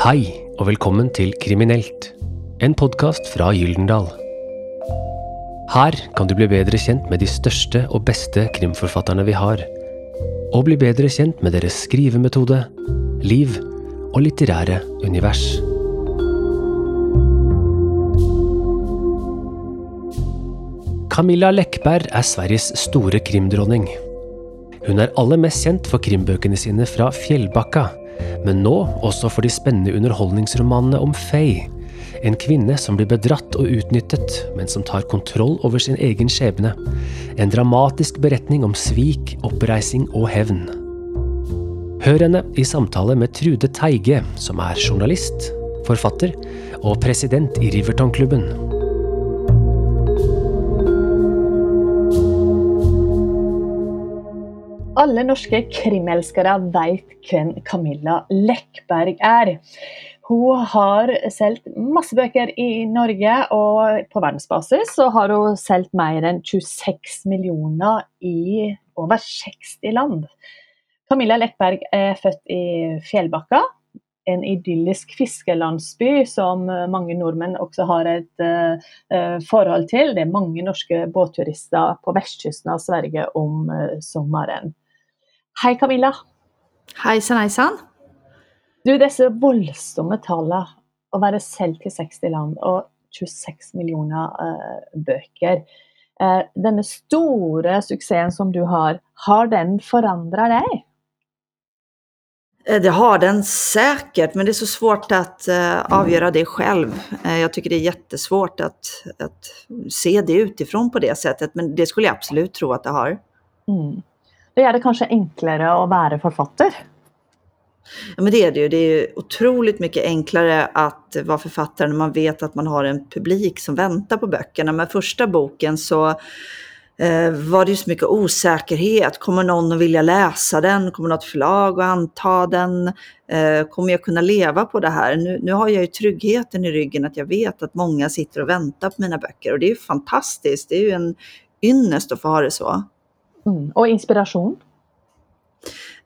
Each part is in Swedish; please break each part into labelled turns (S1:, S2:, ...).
S1: Hei, og velkommen til Kriminelt, en podkast fra Gyldendal. Her kan du bli bedre kjent med de største og beste krimforfatterne vi har, og bli bedre kjent med deres skrivemetode, liv og litterære univers. Camilla Läckberg er Sveriges store krimdronning. Hun er aller mest kjent for krimbøkene sine fra Fjellbakka, men nå også for de spennende underholdningsromanene om Faye. En kvinne som blir bedratt og utnyttet, men som tar kontroll over sin egen skjebne. En dramatisk beretning om svik, oppreising og hevn. Hør henne i samtale med Trude Teige, som er journalist, forfatter og president i Rivertonklubben.
S2: Alle norske krimelskere vet hvem Camilla Läckberg er. Hun har solgt masse bøker i Norge, og på verdensbasis så har hun solgt mer enn 26 millioner i over 60 land. Camilla Läckberg er født i Fjellbakka, en idyllisk fiskelandsby som mange nordmenn også har et uh, forhold til. Det er mange norske båtturister på vestkysten av Sverige om uh, sommeren. Hei, Camilla.
S3: Hejsan hejsan.
S2: Du, disse voldsomme tallene, å være solgt til 60 land og 26 millioner uh, bøker. Uh, denne store suksessen som du har, har den forandret deg?
S3: Det har den säkert, men det är så svårt att uh, avgöra det själv. Uh, jag tycker det är jättesvårt att, att se det utifrån på det sättet, men det skulle jag absolut tro att det har.
S2: Mm. Det gjør det kanske enklare att vara författare?
S3: Ja, men det är det ju. Det är otroligt mycket enklare att vara författare när man vet att man har en publik som väntar på böckerna. Med första boken så eh, var det ju så mycket osäkerhet. Kommer någon att vilja läsa den? Kommer något förlag att anta den? Eh, kommer jag kunna leva på det här? Nu, nu har jag ju tryggheten i ryggen att jag vet att många sitter och väntar på mina böcker och det är ju fantastiskt. Det är ju en ynnest att få ha det så.
S2: Mm. Och inspiration?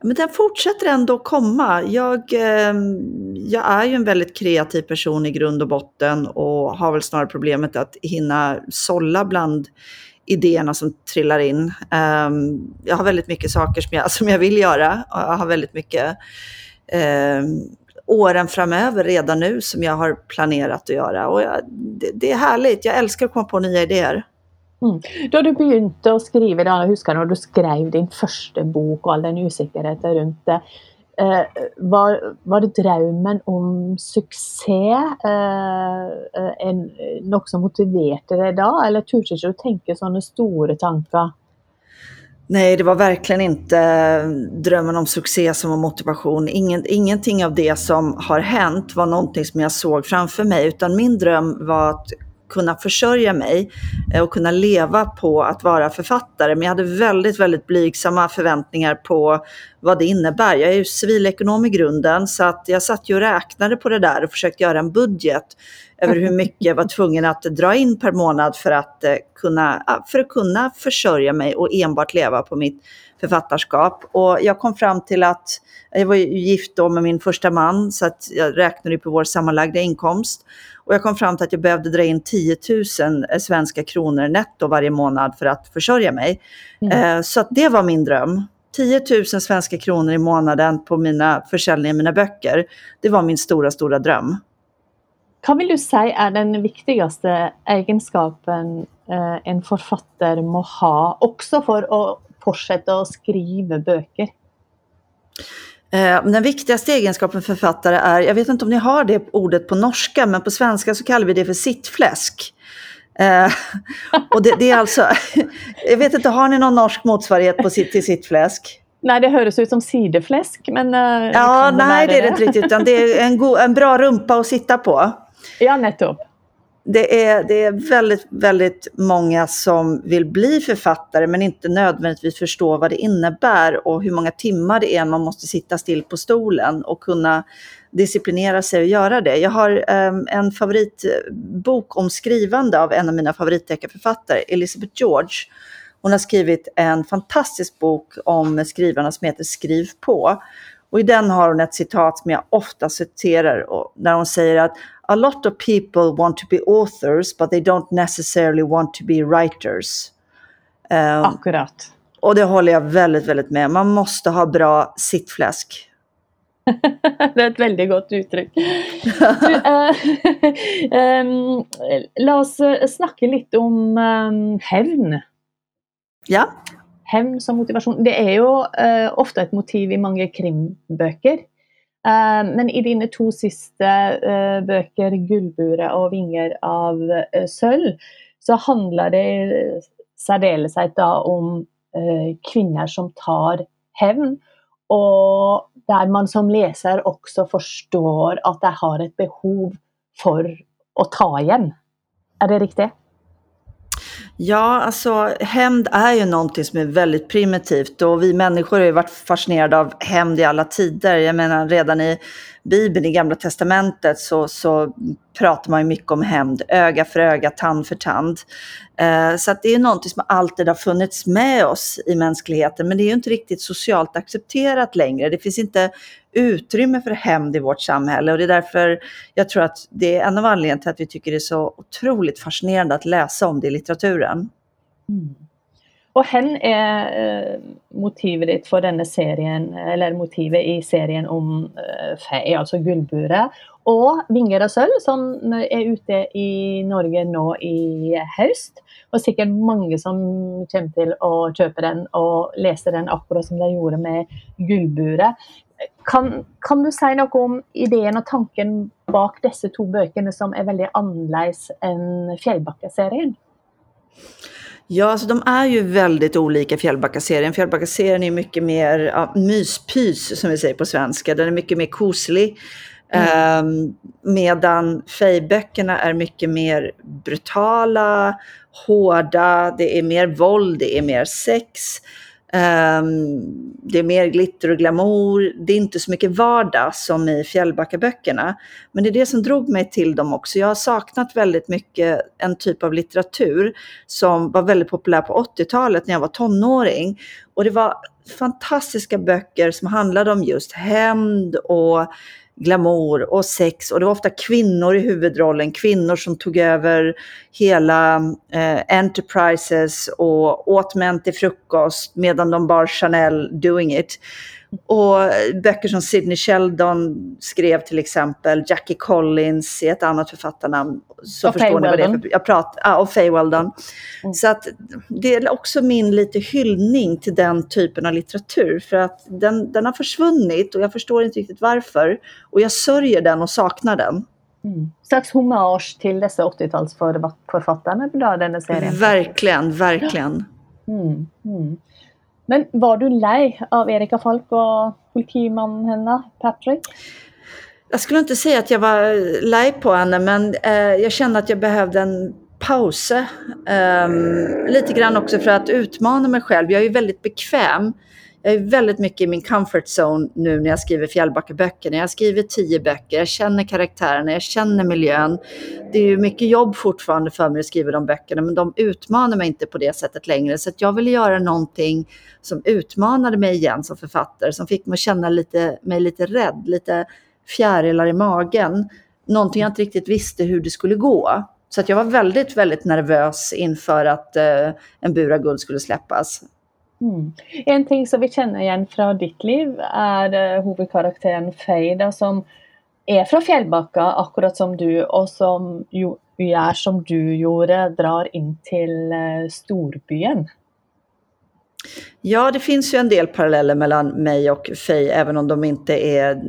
S3: Men den fortsätter ändå komma. Jag, eh, jag är ju en väldigt kreativ person i grund och botten och har väl snarare problemet att hinna sålla bland idéerna som trillar in. Eh, jag har väldigt mycket saker som jag, som jag vill göra och jag har väldigt mycket eh, åren framöver redan nu som jag har planerat att göra. Och jag, det, det, är härligt, jag älskar att komma på nya idéer.
S2: Mm. Da du begynte å skrive, da, jeg husker når du skrev din første bok og all den usikkerheten rundt det, eh, var, var, det drømmen om suksess eh, en, noe som motiverte deg da, eller turte ikke du tenke sånne store tanker?
S3: Nej, det var verkligen inte drömmen om succé som var motivation. Ingen, ingenting av det som har hänt var någonting som jag såg framför mig, utan min dröm var att kunna försörja mig eh, och kunna leva på att vara författare. Men jag hade väldigt, väldigt blygsamma förväntningar på vad det innebär. Jag är ju civilekonom i grunden så att jag satt ju och räknade på det där och försökte göra en budget över hur mycket jag var tvungen att dra in per månad för att eh, kunna, för att kunna försörja mig och enbart leva på mitt författarskap. Och jag kom fram till att, jag var ju gift då med min första man så att jag räknade på vår sammanlagda inkomst. Och jag kom fram till att jag behövde dra in 10 000 svenska kronor netto varje månad för att försörja mig. Mm. Så att det var min dröm. 10 000 svenska kronor i månaden på mina försäljningar mina böcker. Det var min stora, stora dröm.
S2: Vad vill du säga är den viktigaste egenskapen en författare må ha, också för att fortsätta att skriva böcker?
S3: Den viktigaste egenskapen för författare är, jag vet inte om ni har det ordet på norska, men på svenska så kallar vi det för sittfläsk. Eh, och det, det, är alltså, jag vet inte, har ni någon norsk motsvarighet på sitt, till sittfläsk?
S2: Nej, det hörs ut som sidefläsk. Men,
S3: uh, ja, nej det är det inte riktigt, utan det är en, go, en bra rumpa att sitta på.
S2: Ja, nettopp
S3: det är, det är väldigt, väldigt många som vill bli författare men inte nödvändigtvis förstå vad det innebär och hur många timmar det är man måste sitta still på stolen och kunna disciplinera sig och göra det. Jag har um, en favoritbok om skrivande av en av mina favoritdeckarförfattare, Elizabeth George. Hon har skrivit en fantastisk bok om skrivarna som heter Skriv på. Och i den har hon ett citat som jag ofta citerar, när hon säger att A lot of people want to be authors but they don't necessarily want to be writers.
S2: Um, Akkurat.
S3: Och det håller jag väldigt, väldigt med. Man måste ha bra sittfläsk.
S2: det är ett väldigt gott uttryck. du, uh, um, la oss eh, snacka lite om um, hävn.
S3: Ja.
S2: Hävn som motivation. Det är ju uh, ofta ett motiv i många krimböcker. Uh, men i dina två sista uh, böcker, Guldbure och Vingar av uh, så handlar det särdeles om kvinnor som tar hämnd. Och där man som läsare också förstår att de har ett behov för att ta igen. Är det riktigt?
S3: Ja, alltså hämnd är ju någonting som är väldigt primitivt och vi människor har ju varit fascinerade av hämnd i alla tider. Jag menar redan i Bibeln, i Gamla Testamentet, så, så pratar man ju mycket om hämnd, öga för öga, tand för tand. Eh, så att det är någonting som alltid har funnits med oss i mänskligheten, men det är ju inte riktigt socialt accepterat längre. Det finns inte utrymme för hämnd i vårt samhälle och det är därför jag tror att det är en av anledningarna till att vi tycker det är så otroligt fascinerande att läsa om det i litteraturen.
S2: Mm. Och hen är eh, motivet för denna serien, eller motivet i serien om eh, fe, alltså Guldbure. Och Vingar och sölv som är ute i Norge nu i höst. Och säkert många som kommer till att köpa den och läsa den akkurat som de gjorde med Guldbure. Kan, kan du säga något om idén och tanken bak dessa två böckerna som är väldigt annorlunda än Fjällbacka-serien?
S3: Ja, alltså de är ju väldigt olika Fjällbacka-serien. Fjällbacka-serien är mycket mer ja, myspys, som vi säger på svenska. Den är mycket mer koslig. Mm. Um, medan Fej-böckerna är mycket mer brutala, hårda, det är mer våld, det är mer sex. Um, det är mer glitter och glamour. Det är inte så mycket vardag som i Fjällbackaböckerna. Men det är det som drog mig till dem också. Jag har saknat väldigt mycket en typ av litteratur som var väldigt populär på 80-talet när jag var tonåring. Och det var fantastiska böcker som handlade om just hämnd och glamour och sex och det var ofta kvinnor i huvudrollen, kvinnor som tog över hela eh, Enterprises och åt män till frukost medan de bar Chanel doing it. Och böcker som Sidney Sheldon skrev till exempel, Jackie Collins är ett annat författarnamn. Så och förstår ni vad det är för, jag pratar, ja, och Faye Weldon. Mm. Så att det är också min lite hyllning till den typen av litteratur. För att den, den har försvunnit och jag förstår inte riktigt varför. Och jag sörjer den och saknar den.
S2: Mm. Slags hommage till dessa 80-talsförfattarna, denna serien.
S3: Verkligen, verkligen.
S2: Mm. Mm. Men var du lei av Erika Falk och politimannen henne, Patrick?
S3: Jag skulle inte säga att jag var lei på henne, men eh, jag kände att jag behövde en paus. Eh, lite grann också för att utmana mig själv. Jag är ju väldigt bekväm jag är väldigt mycket i min comfort zone nu när jag skriver Fjällbackaböckerna. Jag skriver tio böcker, jag känner karaktärerna, jag känner miljön. Det är ju mycket jobb fortfarande för mig att skriva de böckerna, men de utmanar mig inte på det sättet längre. Så jag ville göra någonting som utmanade mig igen som författare, som fick mig att känna lite, mig lite rädd, lite fjärilar i magen. Någonting jag inte riktigt visste hur det skulle gå. Så att jag var väldigt, väldigt nervös inför att eh, En bura guld skulle släppas.
S2: Mm. En ting som vi känner igen från ditt liv är eh, huvudkaraktären Feida som är från Fjällbacka, akkurat som du, och som gör som du gjorde, drar in till eh, storbyen.
S3: Ja, det finns ju en del paralleller mellan mig och Fej, även om de inte är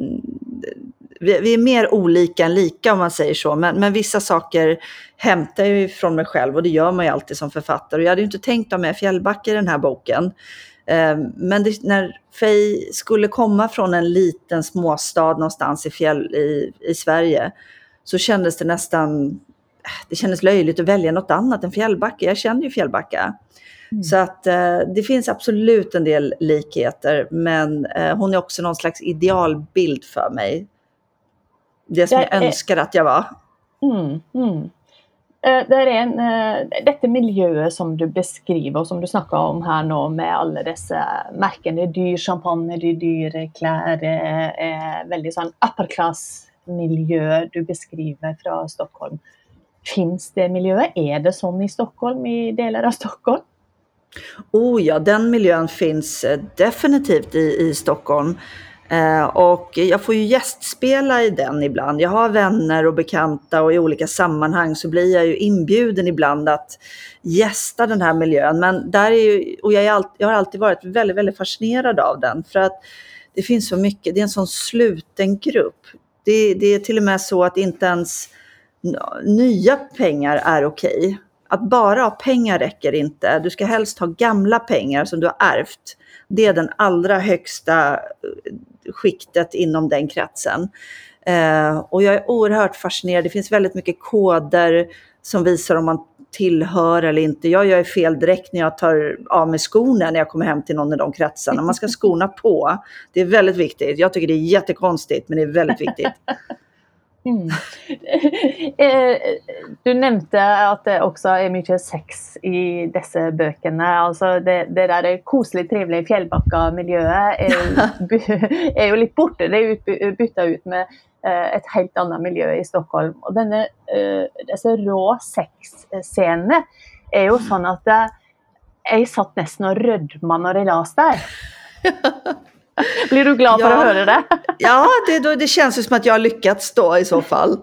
S3: vi, vi, är mer olika än lika om man säger så, men, men vissa saker hämtar jag från mig själv och det gör man ju alltid som författare. Och jag hade ju inte tänkt ha med Fjällbacka i den här boken. Eh, men det, när Fej skulle komma från en liten småstad någonstans i, fjäll, i, i Sverige så kändes det nästan det kändes löjligt att välja något annat än Fjällbacka. Jag känner ju Fjällbacka. Mm. Så att eh, det finns absolut en del likheter, men eh, hon är också någon slags idealbild för mig det som jag, jag önskar att jag var.
S2: Mm, mm. Eh, det är en, eh, dette miljøet som du beskriver, och som du snackar om här nu med alla dessa märken. Det är dyr champagne, det det är väldigt sånn upper class-miljö du beskriver från Stockholm. Finns det miljöer? Är det så i Stockholm, i delar av Stockholm?
S3: Oh ja, den miljön finns eh, definitivt i, i Stockholm. Eh, och jag får ju gästspela i den ibland. Jag har vänner och bekanta och i olika sammanhang så blir jag ju inbjuden ibland att gästa den här miljön. Men där är ju, och jag, är all, jag har alltid varit väldigt, väldigt fascinerad av den för att det finns så mycket, det är en sån sluten grupp. Det, det är till och med så att inte ens nya pengar är okej. Okay. Att bara ha pengar räcker inte. Du ska helst ha gamla pengar som du har ärvt. Det är den allra högsta eh, skiktet inom den kretsen. Eh, och jag är oerhört fascinerad. Det finns väldigt mycket koder som visar om man tillhör eller inte. Jag gör fel direkt när jag tar av mig skorna när jag kommer hem till någon i de kretsarna. Man ska skona på. Det är väldigt viktigt. Jag tycker det är jättekonstigt, men det är väldigt viktigt.
S2: Mm. Eh, du nämnde att det också är mycket sex i dessa böckerna. Alltså det, det där koselig, trevliga Fjällbacka-miljöet är, är ju lite borta. Det är bytt ut med eh, ett helt annat miljö i Stockholm. Och denna, eh, dessa rå är ju sån att jag satt nästan och rödmade när jag las där. Blir du glad ja, för att höra det?
S3: ja, det, det känns som att jag har lyckats då i så fall.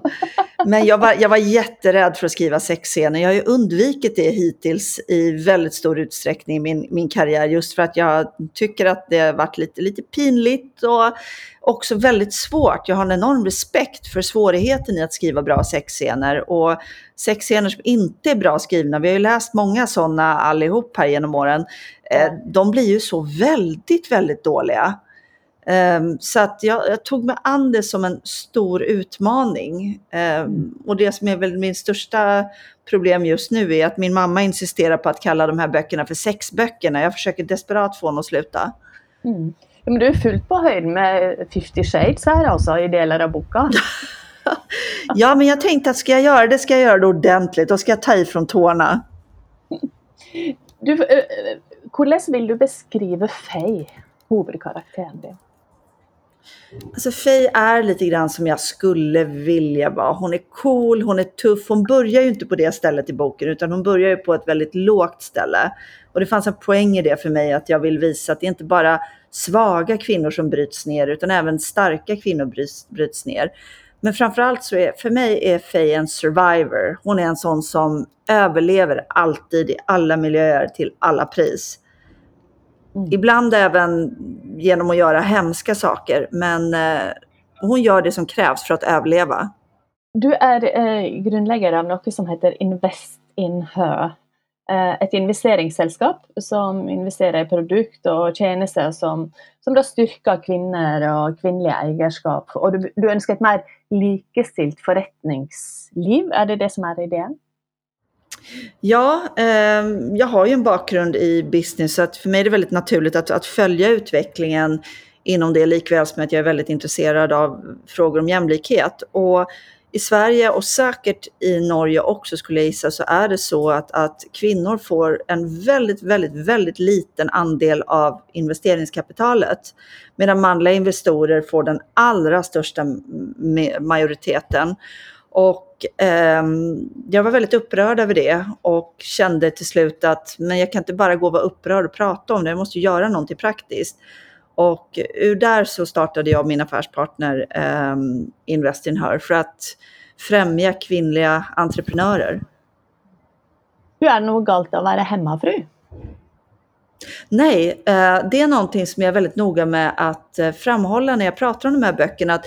S3: Men jag var, jag var jätterädd för att skriva sexscener. Jag har ju undvikit det hittills i väldigt stor utsträckning i min, min karriär. Just för att jag tycker att det har varit lite, lite pinligt och också väldigt svårt. Jag har en enorm respekt för svårigheten i att skriva bra sexscener. Och sexscener som inte är bra skrivna, vi har ju läst många sådana allihop här genom åren, eh, de blir ju så väldigt, väldigt dåliga. Um, så att jag, jag, tog mig an det som en stor utmaning. Um, och det som är väl min största problem just nu är att min mamma insisterar på att kalla de här böckerna för sexböckerna. Jag försöker desperat få henne att sluta.
S2: Mm. Men du är fullt på höjd med 50 shades här alltså i delar av boken.
S3: ja, men jag tänkte att ska jag göra det ska jag göra det ordentligt. Då ska jag ta ifrån tårna.
S2: Du, uh, hur vill du beskriva Faye, huvudkaraktären din?
S3: Alltså Faye är lite grann som jag skulle vilja vara. Hon är cool, hon är tuff. Hon börjar ju inte på det stället i boken utan hon börjar ju på ett väldigt lågt ställe. Och det fanns en poäng i det för mig att jag vill visa att det är inte bara svaga kvinnor som bryts ner utan även starka kvinnor bryts, bryts ner. Men framförallt så är, för mig är Faye en survivor. Hon är en sån som överlever alltid i alla miljöer till alla pris. Mm. Ibland även genom att göra hemska saker, men eh, hon gör det som krävs för att överleva.
S2: Du är eh, grundläggare av något som heter Invest in Her. Eh, ett investeringsselskap som investerar i produkt och tjänster som, som då styrker kvinnor och kvinnliga ägarskap. Och du, du önskar ett mer likestilt förrättningsliv, är det det som är idén?
S3: Ja, eh, jag har ju en bakgrund i business så att för mig är det väldigt naturligt att, att följa utvecklingen inom det likväl som att jag är väldigt intresserad av frågor om jämlikhet. Och i Sverige och säkert i Norge också skulle jag gissa så är det så att, att kvinnor får en väldigt, väldigt, väldigt liten andel av investeringskapitalet. Medan manliga investorer får den allra största majoriteten. Och eh, jag var väldigt upprörd över det och kände till slut att men jag kan inte bara gå och vara upprörd och prata om det, jag måste göra någonting praktiskt. Och ur där så startade jag min affärspartner eh, Invest in Her för att främja kvinnliga entreprenörer.
S2: Hur är det något galt att vara hemmafru?
S3: Nej, eh, det är någonting som jag är väldigt noga med att eh, framhålla när jag pratar om de här böckerna. Att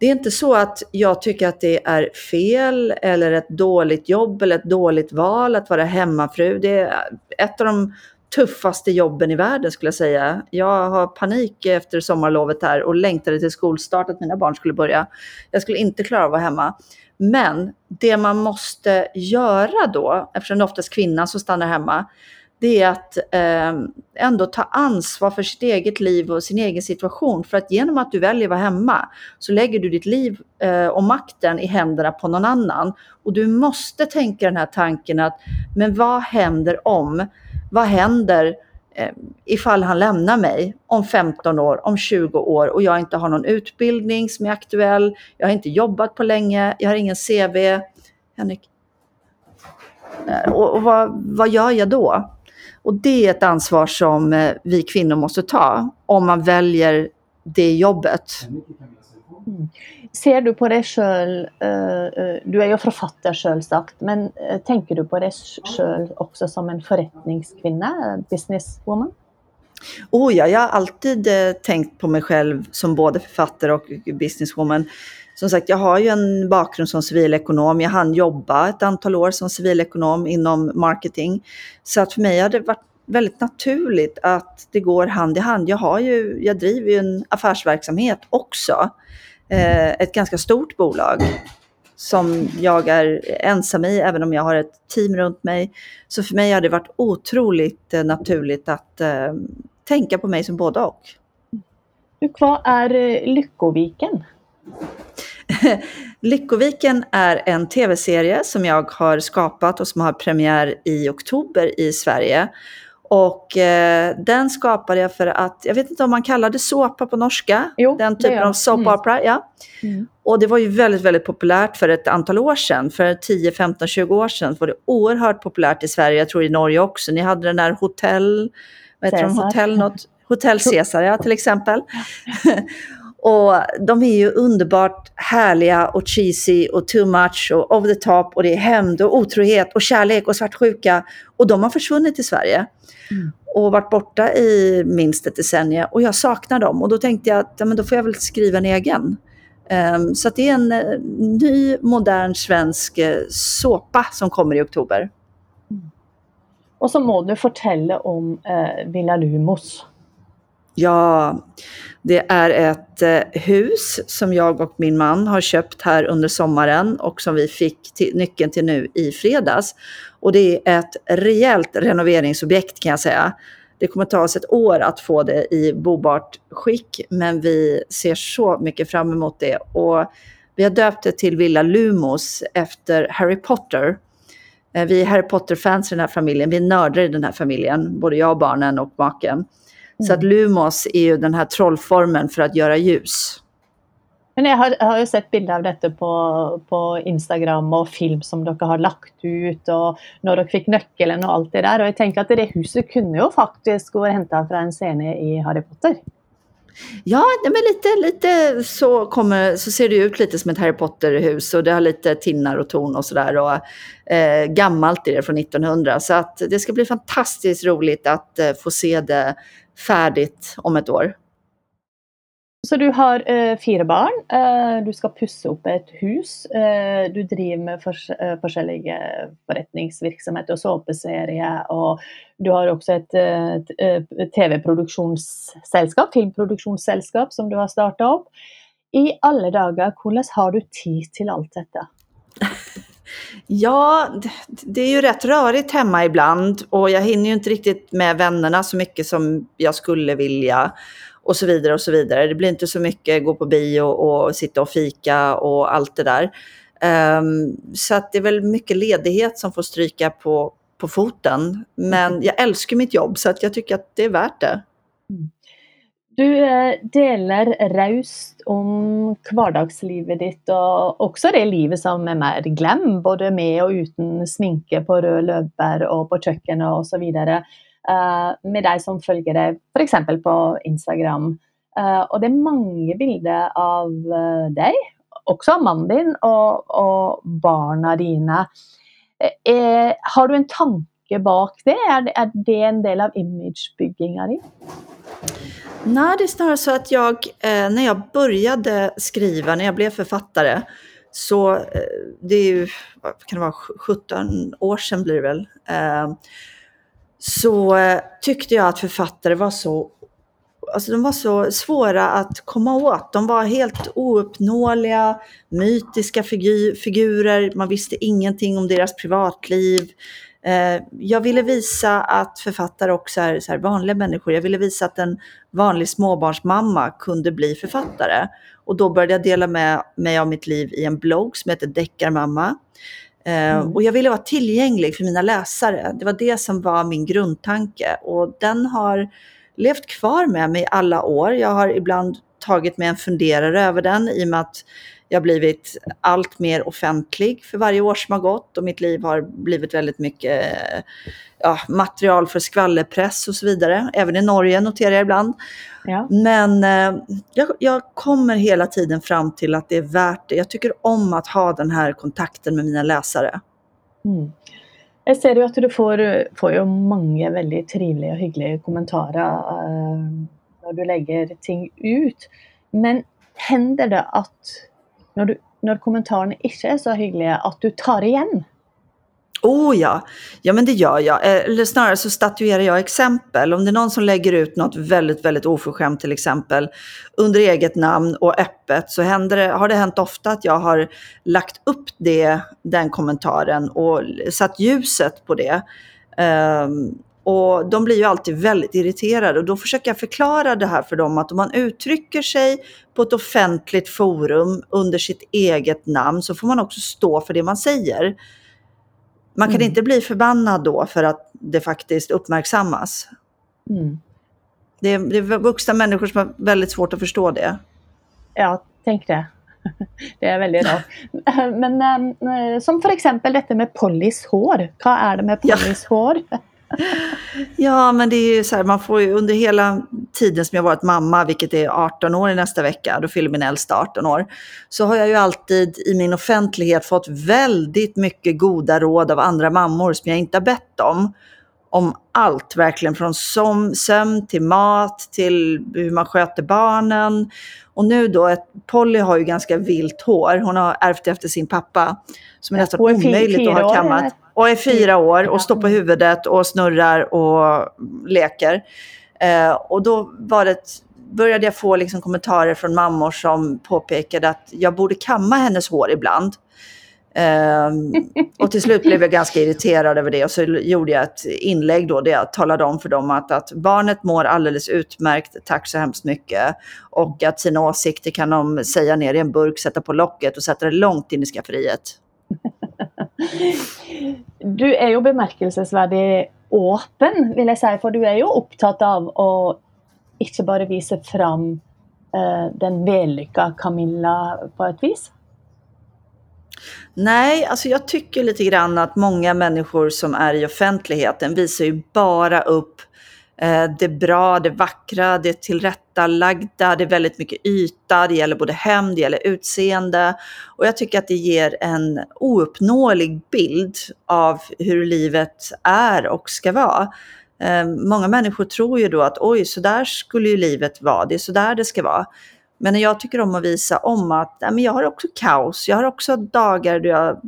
S3: det är inte så att jag tycker att det är fel eller ett dåligt jobb eller ett dåligt val att vara hemmafru. Det är ett av de tuffaste jobben i världen skulle jag säga. Jag har panik efter sommarlovet här och längtade till skolstart att mina barn skulle börja. Jag skulle inte klara av att vara hemma. Men det man måste göra då, eftersom det är oftast kvinnan som stannar hemma, det är att eh, ändå ta ansvar för sitt eget liv och sin egen situation. För att genom att du väljer att vara hemma så lägger du ditt liv eh, och makten i händerna på någon annan. Och du måste tänka den här tanken att, men vad händer om? Vad händer eh, ifall han lämnar mig om 15 år, om 20 år och jag inte har någon utbildning som är aktuell, jag har inte jobbat på länge, jag har ingen CV. Henrik? Eh, och, och vad, vad gör jag då? Och det är ett ansvar som eh, vi kvinnor måste ta om man väljer det jobbet.
S2: Mm. Ser du på dig själv, eh, eh, du är ju författare självsagt, men tänker du på dig själv också som en förrättningskvinna, businesswoman?
S3: Oh ja, jag har alltid eh, tänkt på mig själv som både författare och businesswoman. Som sagt, jag har ju en bakgrund som civilekonom. Jag hann jobba ett antal år som civilekonom inom marketing. Så att för mig har det varit väldigt naturligt att det går hand i hand. Jag, har ju, jag driver ju en affärsverksamhet också. Eh, ett ganska stort bolag som jag är ensam i, även om jag har ett team runt mig. Så för mig har det varit otroligt eh, naturligt att eh, tänka på mig som både och.
S2: Vad är eh, Lyckoviken?
S3: Lyckoviken är en tv-serie som jag har skapat och som har premiär i oktober i Sverige. Och eh, den skapade jag för att, jag vet inte om man kallar det såpa på norska,
S2: jo,
S3: den typen av soap mm. opera. Ja. Mm. Och det var ju väldigt, väldigt populärt för ett antal år sedan, för 10, 15, 20 år sedan var det oerhört populärt i Sverige, jag tror i Norge också. Ni hade den där hotell, vad heter de, hotell något? Hotell Caesar, ja, till exempel. Och de är ju underbart härliga och cheesy och too much och over the top och det är hämnd och otrohet och kärlek och svartsjuka. Och de har försvunnit i Sverige. Mm. Och varit borta i minst ett decennium och jag saknar dem. Och då tänkte jag att ja, men då får jag väl skriva en egen. Um, så det är en uh, ny modern svensk uh, såpa som kommer i oktober. Mm.
S2: Och så må du berätta om uh, Villa Lumos.
S3: Ja, det är ett eh, hus som jag och min man har köpt här under sommaren och som vi fick till, nyckeln till nu i fredags. Och det är ett rejält renoveringsobjekt kan jag säga. Det kommer ta oss ett år att få det i bobart skick, men vi ser så mycket fram emot det. Och vi har döpt det till Villa Lumos efter Harry Potter. Eh, vi är Harry Potter-fans i den här familjen, vi är nördar i den här familjen, både jag, barnen och maken. Mm. Så att Lumos är ju den här trollformen för att göra ljus.
S2: Men jag har, har ju sett bilder av detta på, på Instagram och film som ni har lagt ut och när ni fick nyckeln och allt det där. Och jag tänkte att det huset kunde ju faktiskt gå och hämta från en scen i Harry Potter.
S3: Ja, men lite, lite så, kommer, så ser det ut lite som ett Harry Potter-hus och det har lite tinnar och torn och sådär. Och eh, gammalt är det från 1900 så att det ska bli fantastiskt roligt att eh, få se det färdigt om ett år.
S2: Så du har eh, fyra barn, eh, du ska pussa upp ett hus, eh, du driver med för, eh, olika förrättningsverksamhet och såpeserier och du har också ett, eh, tv-produktionssällskap, eh, filmproduktionssällskap som du har startat upp. I alla dagar, hur har du tid till allt detta?
S3: Ja, det är ju rätt rörigt hemma ibland och jag hinner ju inte riktigt med vännerna så mycket som jag skulle vilja och så vidare och så vidare. Det blir inte så mycket gå på bio och sitta och fika och allt det där. Um, så att det är väl mycket ledighet som får stryka på, på foten. Men mm. jag älskar mitt jobb så att jag tycker att det är värt det. Mm.
S2: Du eh, deler raust om hverdagslivet ditt, og også det livet som er mer glem, både med og uten sminke på rød løper og på kjøkkenet osv. Uh, Eh, med deg som følgere, f.eks. på Instagram. Uh, og det er mange bilder av uh, deg, også av mannen din og, og barna dine. Er, har du en tanke bak det? Er, det? er det en del av imagebygginga di?
S3: Nej, det är snarare så att jag, eh, när jag började skriva, när jag blev författare, så eh, det är ju, vad kan det vara, 17 år sedan blir det väl, eh, så eh, tyckte jag att författare var så Alltså de var så svåra att komma åt. De var helt ouppnåeliga, mytiska figur, figurer. Man visste ingenting om deras privatliv. Eh, jag ville visa att författare också är så här vanliga människor. Jag ville visa att en vanlig småbarnsmamma kunde bli författare. Och då började jag dela med mig av mitt liv i en blogg som heter Deckarmamma. Eh, mm. Och jag ville vara tillgänglig för mina läsare. Det var det som var min grundtanke. Och den har levt kvar med mig alla år. Jag har ibland tagit mig en funderare över den i och med att jag har blivit allt mer offentlig för varje år som har gått och mitt liv har blivit väldigt mycket ja, material för skvallerpress och så vidare. Även i Norge noterar jag ibland. Ja. Men eh, jag, jag, kommer hela tiden fram till att det är värt det. Jag tycker om att ha den här kontakten med mina läsare.
S2: Mm. Jag ser ju att du får, får ju många väldigt trevliga och hyggliga kommentarer uh, när du lägger ting ut. Men händer det att när, du, när kommentarerna inte är så hyggliga, att du tar igen?
S3: Oh ja, ja men det gör jag. Eh, eller snarare så statuerar jag exempel. Om det är någon som lägger ut något väldigt, väldigt oförskämt till exempel under eget namn och öppet så händer det, har det hänt ofta att jag har lagt upp det, den kommentaren och satt ljuset på det. Um, och de blir ju alltid väldigt irriterade och då försöker jag förklara det här för dem att om man uttrycker sig på ett offentligt forum under sitt eget namn så får man också stå för det man säger. Man kan mm. inte bli förbannad då för att det faktiskt uppmärksammas. Mm. Det, är, det är vuxna människor som har väldigt svårt att förstå det.
S2: Ja, tänk det. Det är väldigt bra. Men um, som för exempel detta med Pollys hår. Vad är det med Pollys ja. hår?
S3: Ja, men det är ju så här, man får ju under hela tiden som jag varit mamma, vilket är 18 år i nästa vecka, då fyller min äldsta 18 år, så har jag ju alltid i min offentlighet fått väldigt mycket goda råd av andra mammor som jag inte har bett om. Om allt, verkligen från som, sömn till mat, till hur man sköter barnen. Och nu då, ett, Polly har ju ganska vilt hår, hon har ärvt efter sin pappa, som är nästan omöjligt att ha kammat och är fyra år och står på huvudet och snurrar och leker. Eh, och då var det, började jag få liksom kommentarer från mammor som påpekade att jag borde kamma hennes hår ibland. Eh, och till slut blev jag ganska irriterad över det och så gjorde jag ett inlägg då där jag talade om för dem att, att barnet mår alldeles utmärkt, tack så hemskt mycket. Och att sina åsikter kan de säga ner i en burk, sätta på locket och sätta det långt in i skafferiet.
S2: Du är ju bemerkelsesverdig öppen, vill jag säga, för du är ju upptagen av att inte bara visa fram uh, den vällyckade Camilla på ett vis.
S3: Nej, alltså jag tycker lite grann att många människor som är i offentligheten visar ju bara upp Eh, det bra, det vackra, det tillrättalagda, det är väldigt mycket yta, det gäller både hem, det gäller utseende. Och jag tycker att det ger en ouppnåelig bild av hur livet är och ska vara. Ehm, många människor tror ju då att oj, så där skulle ju livet vara, det är så där det ska vara. Men jag tycker om att visa om att jag har också kaos, jag har också dagar då jag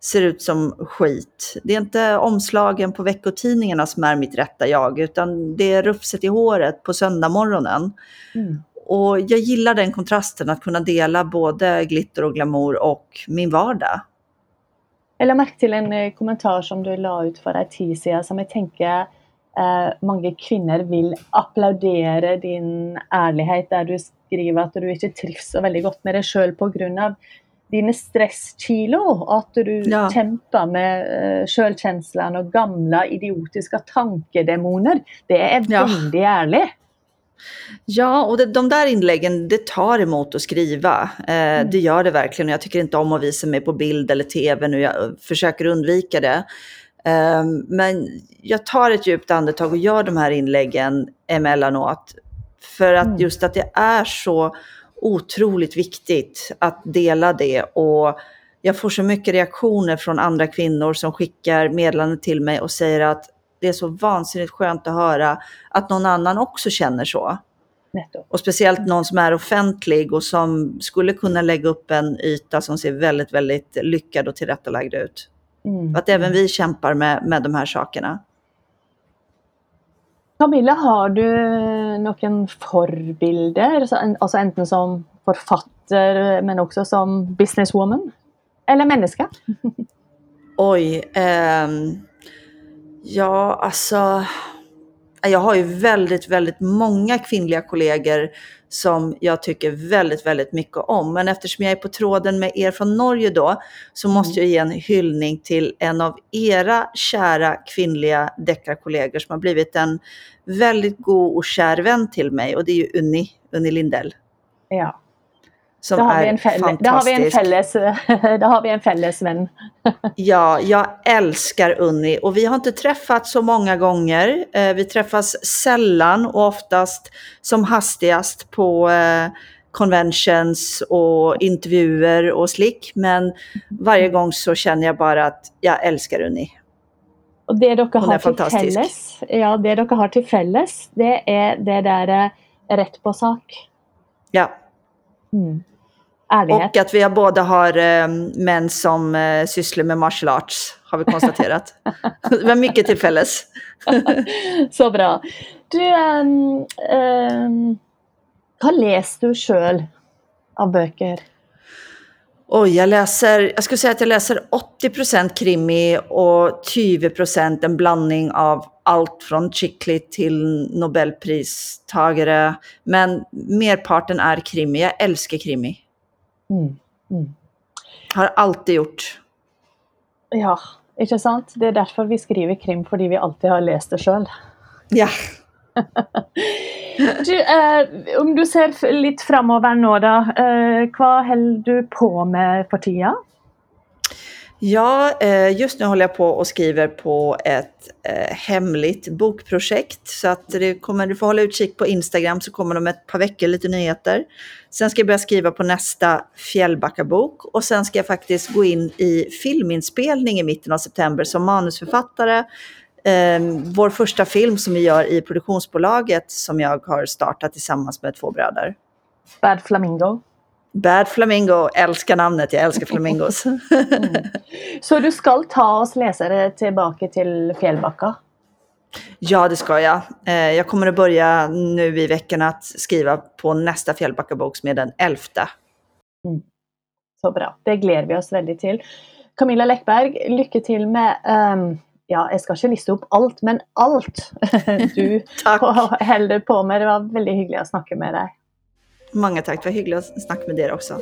S3: ser ut som skit. Det är inte omslagen på veckotidningarna som är mitt rätta jag, utan det är rufset i håret på söndagmorgonen. Mm. Och jag gillar den kontrasten, att kunna dela både glitter och glamour och min vardag.
S2: Jag lade märke till en eh, kommentar som du la ut för en tid sedan som jag tänker eh, många kvinnor vill applådera din ärlighet där du skriver att du inte trivs så väldigt gott med dig själv på grund av dina stresskilo, att du ja. kämpar med uh, självkänslan och gamla idiotiska tankedemoner. Det är ja. väldigt ärligt.
S3: Ja, och det, de där inläggen, det tar emot att skriva. Eh, mm. Det gör det verkligen. Jag tycker inte om att visa mig på bild eller tv nu. Jag försöker undvika det. Eh, men jag tar ett djupt andetag och gör de här inläggen emellanåt. För att mm. just att det är så otroligt viktigt att dela det och jag får så mycket reaktioner från andra kvinnor som skickar meddelanden till mig och säger att det är så vansinnigt skönt att höra att någon annan också känner så. Netto. Och speciellt någon som är offentlig och som skulle kunna lägga upp en yta som ser väldigt, väldigt lyckad och tillrättalagd ut. Mm. Att även vi kämpar med, med de här sakerna.
S2: Camilla, har du några förebilder? Alltså enten som författare men också som businesswoman? Eller människa?
S3: Oj. Um, Ja, alltså. Jag har ju väldigt, väldigt många kvinnliga kollegor som jag tycker väldigt, väldigt mycket om. Men eftersom jag är på tråden med er från Norge då, så måste jag ge en hyllning till en av era kära kvinnliga deckarkollegor som har blivit en väldigt god och kär vän till mig och det är ju Unni, Unni Lindell.
S2: Ja.
S3: Som
S2: Da har, vi
S3: är
S2: en felle,
S3: fantastisk.
S2: da har vi en felles, da har vi en felles venn.
S3: Ja, jag älskar Unni och vi har inte träffats så många gånger. Eh, vi träffas sällan och oftast som hastigast på eh, conventions och intervjuer och slick. Men varje gång så känner jag bara att jag älskar Unni.
S2: Og det dere
S3: er
S2: har til
S3: fantastisk.
S2: felles, ja, det dere har til felles, det er det der eh, rett på sak.
S3: Ja,
S2: Mm. Ærlighet.
S3: och att vi båda har eh, män som eh, sysslar med martial arts har vi konstaterat. vi har mycket till fälles.
S2: Så bra. Du, ehm, ehm, hva leser du sjøl av bøker?
S3: Oj, jag läser, jag skulle säga att jag läser 80% krimi och 20% en blandning av allt från chick lit till nobelpristagare. Men merparten är krimi. Jag älskar krimi.
S2: Mm. Mm.
S3: Har alltid gjort.
S2: Ja, ikke sant? Det er derfor vi skriver krim, fordi vi alltid har lest det sjøl.
S3: Ja.
S2: Du, eh, om du ser litt framover nå, da. Eh, hva holder du på med for tida?
S3: Ja, eh, just nu håller jag på och skriver på ett eh, hemligt bokprojekt. Så att det kommer, du får hålla utkik på Instagram så kommer de om ett par veckor lite nyheter. Sen ska jag börja skriva på nästa Fjällbackabok. och sen ska jag faktiskt gå in i filminspelning i mitten av september som manusförfattare. Ehm, vår första film som vi gör i produktionsbolaget som jag har startat tillsammans med två bröder.
S2: Bad Flamingo.
S3: Bad Flamingo, älskar namnet, jag älskar flamingos.
S2: Så du skal ta oss lesere tilbake til Fjellbakka?
S3: Ja, det ska jag. Eh, jag kommer att börja nu i veckan att skriva på nästa Fjällbackabok som är den 11.
S2: Så bra. Det gleder vi oss veldig til. Camilla Lekberg, lykke til med ehm, Ja, jeg skal ikke liste opp alt, men alt du holder på med. Det var veldig hyggelig å snakke med deg.
S3: Många tack, det var hyggligt att snacka med er också.